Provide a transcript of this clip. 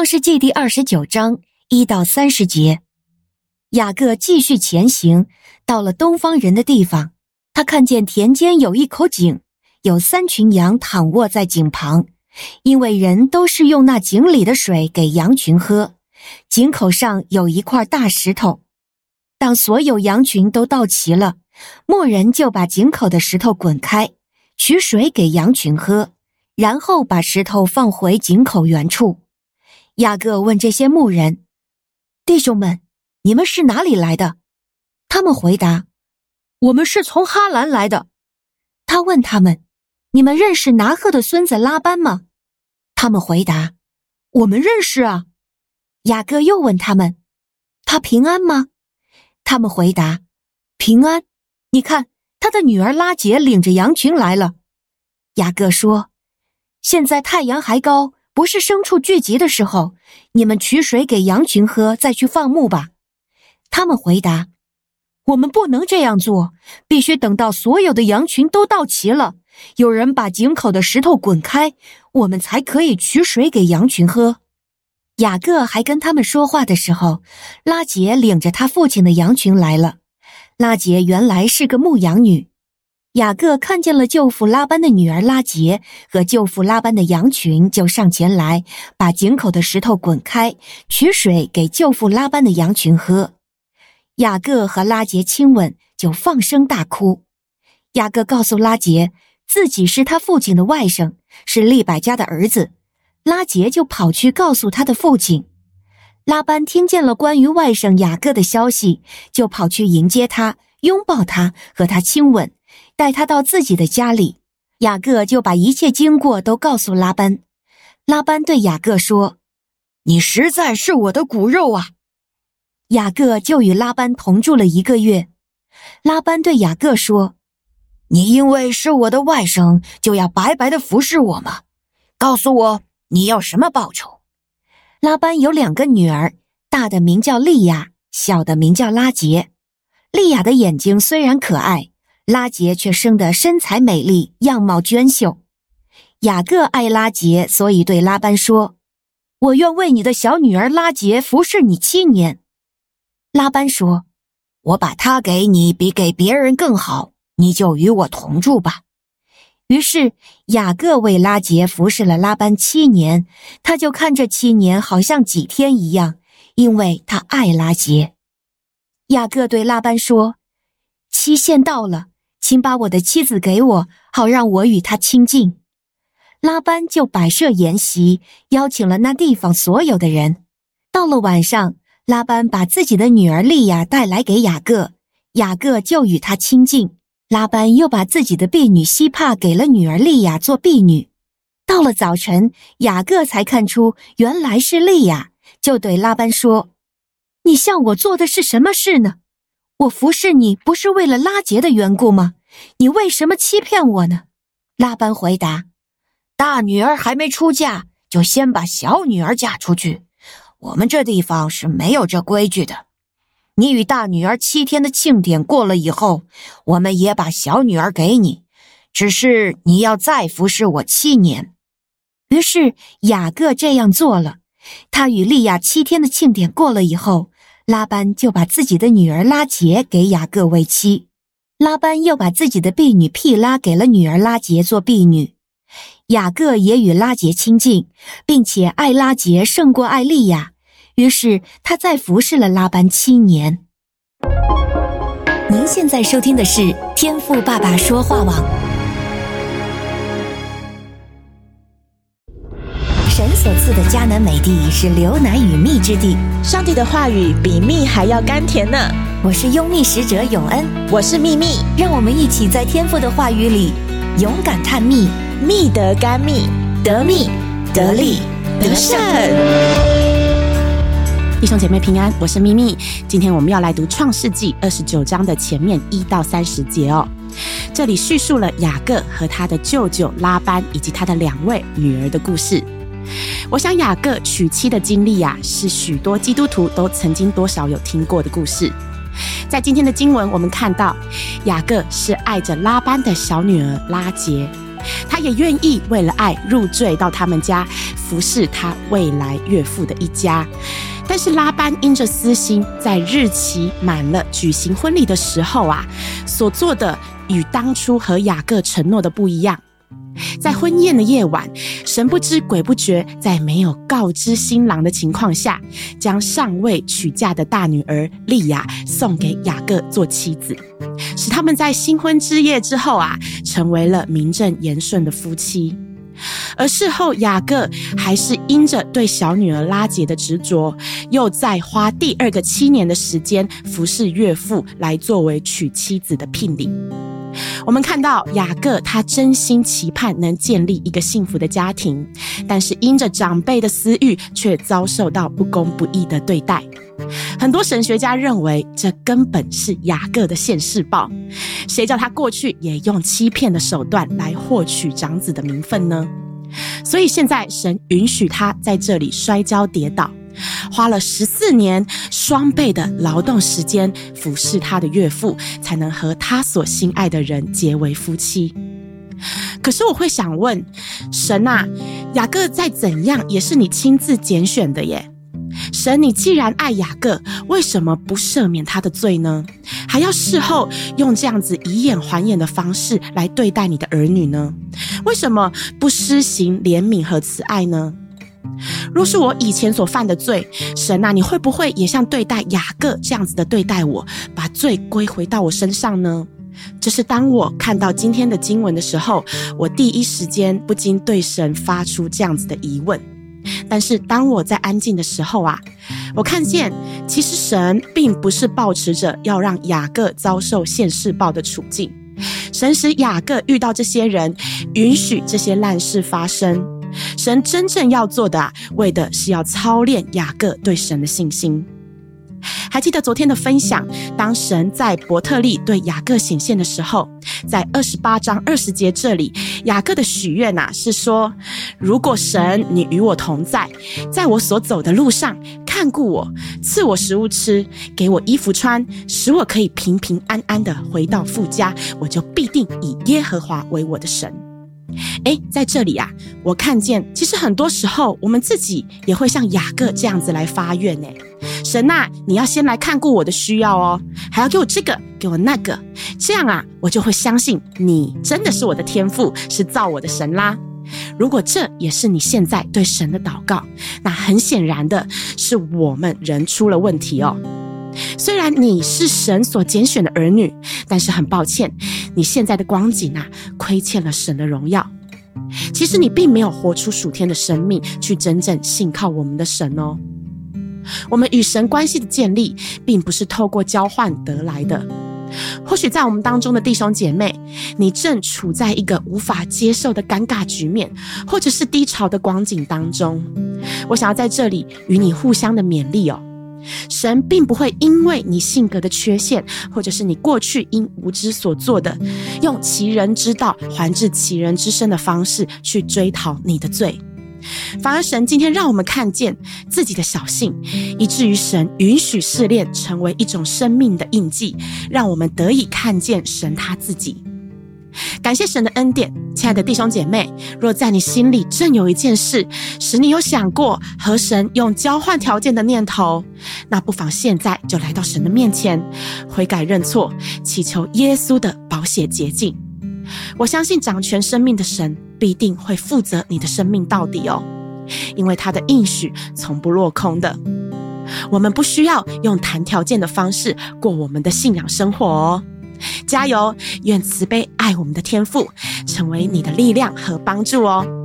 创世纪第二十九章一到三十节，雅各继续前行，到了东方人的地方，他看见田间有一口井，有三群羊躺卧在井旁，因为人都是用那井里的水给羊群喝。井口上有一块大石头，当所有羊群都到齐了，牧人就把井口的石头滚开，取水给羊群喝，然后把石头放回井口原处。雅各问这些牧人：“弟兄们，你们是哪里来的？”他们回答：“我们是从哈兰来的。”他问他们：“你们认识拿鹤的孙子拉班吗？”他们回答：“我们认识啊。”雅各又问他们：“他平安吗？”他们回答：“平安。”你看，他的女儿拉结领着羊群来了。雅各说：“现在太阳还高。”不是牲畜聚集的时候，你们取水给羊群喝，再去放牧吧。他们回答：“我们不能这样做，必须等到所有的羊群都到齐了，有人把井口的石头滚开，我们才可以取水给羊群喝。”雅各还跟他们说话的时候，拉杰领着他父亲的羊群来了。拉杰原来是个牧羊女。雅各看见了舅父拉班的女儿拉杰和舅父拉班的羊群，就上前来，把井口的石头滚开，取水给舅父拉班的羊群喝。雅各和拉杰亲吻，就放声大哭。雅各告诉拉杰，自己是他父亲的外甥，是利百加的儿子。拉杰就跑去告诉他的父亲。拉班听见了关于外甥雅各的消息，就跑去迎接他，拥抱他，和他亲吻。带他到自己的家里，雅各就把一切经过都告诉拉班。拉班对雅各说：“你实在是我的骨肉啊！”雅各就与拉班同住了一个月。拉班对雅各说：“你因为是我的外甥，就要白白的服侍我吗？告诉我你要什么报酬？”拉班有两个女儿，大的名叫利亚，小的名叫拉杰。利亚的眼睛虽然可爱。拉杰却生得身材美丽，样貌娟秀。雅各爱拉杰，所以对拉班说：“我愿为你的小女儿拉杰服侍你七年。”拉班说：“我把她给你，比给别人更好，你就与我同住吧。”于是雅各为拉杰服侍了拉班七年，他就看这七年好像几天一样，因为他爱拉杰。雅各对拉班说：“期限到了。”请把我的妻子给我，好让我与她亲近。拉班就摆设筵席，邀请了那地方所有的人。到了晚上，拉班把自己的女儿利亚带来给雅各，雅各就与她亲近。拉班又把自己的婢女西帕给了女儿利亚做婢女。到了早晨，雅各才看出原来是利亚，就对拉班说：“你向我做的是什么事呢？”我服侍你不是为了拉杰的缘故吗？你为什么欺骗我呢？拉班回答：“大女儿还没出嫁，就先把小女儿嫁出去。我们这地方是没有这规矩的。你与大女儿七天的庆典过了以后，我们也把小女儿给你，只是你要再服侍我七年。”于是雅各这样做了。他与利亚七天的庆典过了以后。拉班就把自己的女儿拉杰给雅各为妻，拉班又把自己的婢女辟拉给了女儿拉杰做婢女。雅各也与拉杰亲近，并且爱拉杰胜过爱利亚，于是他再服侍了拉班七年。您现在收听的是天赋爸爸说话网。所赐的迦南美地是流奶与蜜之地，上帝的话语比蜜还要甘甜呢。我是拥蜜使者永恩，我是蜜蜜，让我们一起在天父的话语里勇敢探蜜，蜜得甘蜜，得蜜得利得胜。弟兄姐妹平安，我是蜜蜜。今天我们要来读创世纪二十九章的前面一到三十节哦。这里叙述了雅各和他的舅舅拉班以及他的两位女儿的故事。我想雅各娶妻的经历呀，是许多基督徒都曾经多少有听过的故事。在今天的经文，我们看到雅各是爱着拉班的小女儿拉结，他也愿意为了爱入赘到他们家，服侍他未来岳父的一家。但是拉班因着私心，在日期满了举行婚礼的时候啊，所做的与当初和雅各承诺的不一样。在婚宴的夜晚，神不知鬼不觉，在没有告知新郎的情况下，将尚未娶嫁的大女儿莉亚送给雅各做妻子，使他们在新婚之夜之后啊，成为了名正言顺的夫妻。而事后，雅各还是因着对小女儿拉杰的执着，又再花第二个七年的时间服侍岳父，来作为娶妻子的聘礼。我们看到雅各，他真心期盼能建立一个幸福的家庭，但是因着长辈的私欲，却遭受到不公不义的对待。很多神学家认为，这根本是雅各的现世报。谁叫他过去也用欺骗的手段来获取长子的名分呢？所以现在神允许他在这里摔跤跌倒。花了十四年双倍的劳动时间服侍他的岳父，才能和他所心爱的人结为夫妻。可是我会想问，神啊，雅各再怎样也是你亲自拣选的耶。神，你既然爱雅各，为什么不赦免他的罪呢？还要事后用这样子以眼还眼的方式来对待你的儿女呢？为什么不施行怜悯和慈爱呢？若是我以前所犯的罪，神啊，你会不会也像对待雅各这样子的对待我，把罪归回到我身上呢？这是当我看到今天的经文的时候，我第一时间不禁对神发出这样子的疑问。但是当我在安静的时候啊，我看见其实神并不是抱持着要让雅各遭受现世报的处境，神使雅各遇到这些人，允许这些烂事发生。神真正要做的啊，为的是要操练雅各对神的信心。还记得昨天的分享，当神在伯特利对雅各显现的时候，在二十八章二十节这里，雅各的许愿呐是说：如果神你与我同在，在我所走的路上看顾我，赐我食物吃，给我衣服穿，使我可以平平安安的回到父家，我就必定以耶和华为我的神。诶，在这里啊，我看见其实很多时候我们自己也会像雅各这样子来发愿呢。神呐，你要先来看顾我的需要哦，还要给我这个，给我那个，这样啊，我就会相信你真的是我的天赋，是造我的神啦。如果这也是你现在对神的祷告，那很显然的是我们人出了问题哦。虽然你是神所拣选的儿女，但是很抱歉，你现在的光景啊，亏欠了神的荣耀。其实你并没有活出属天的生命，去真正信靠我们的神哦。我们与神关系的建立，并不是透过交换得来的。或许在我们当中的弟兄姐妹，你正处在一个无法接受的尴尬局面，或者是低潮的光景当中。我想要在这里与你互相的勉励哦。神并不会因为你性格的缺陷，或者是你过去因无知所做的，用其人之道还治其人之身的方式去追讨你的罪，反而神今天让我们看见自己的小信，以至于神允许试炼成为一种生命的印记，让我们得以看见神他自己。感谢神的恩典，亲爱的弟兄姐妹，若在你心里正有一件事使你有想过和神用交换条件的念头，那不妨现在就来到神的面前，悔改认错，祈求耶稣的保血洁净。我相信掌权生命的神必定会负责你的生命到底哦，因为他的应许从不落空的。我们不需要用谈条件的方式过我们的信仰生活哦。加油！愿慈悲爱我们的天赋成为你的力量和帮助哦。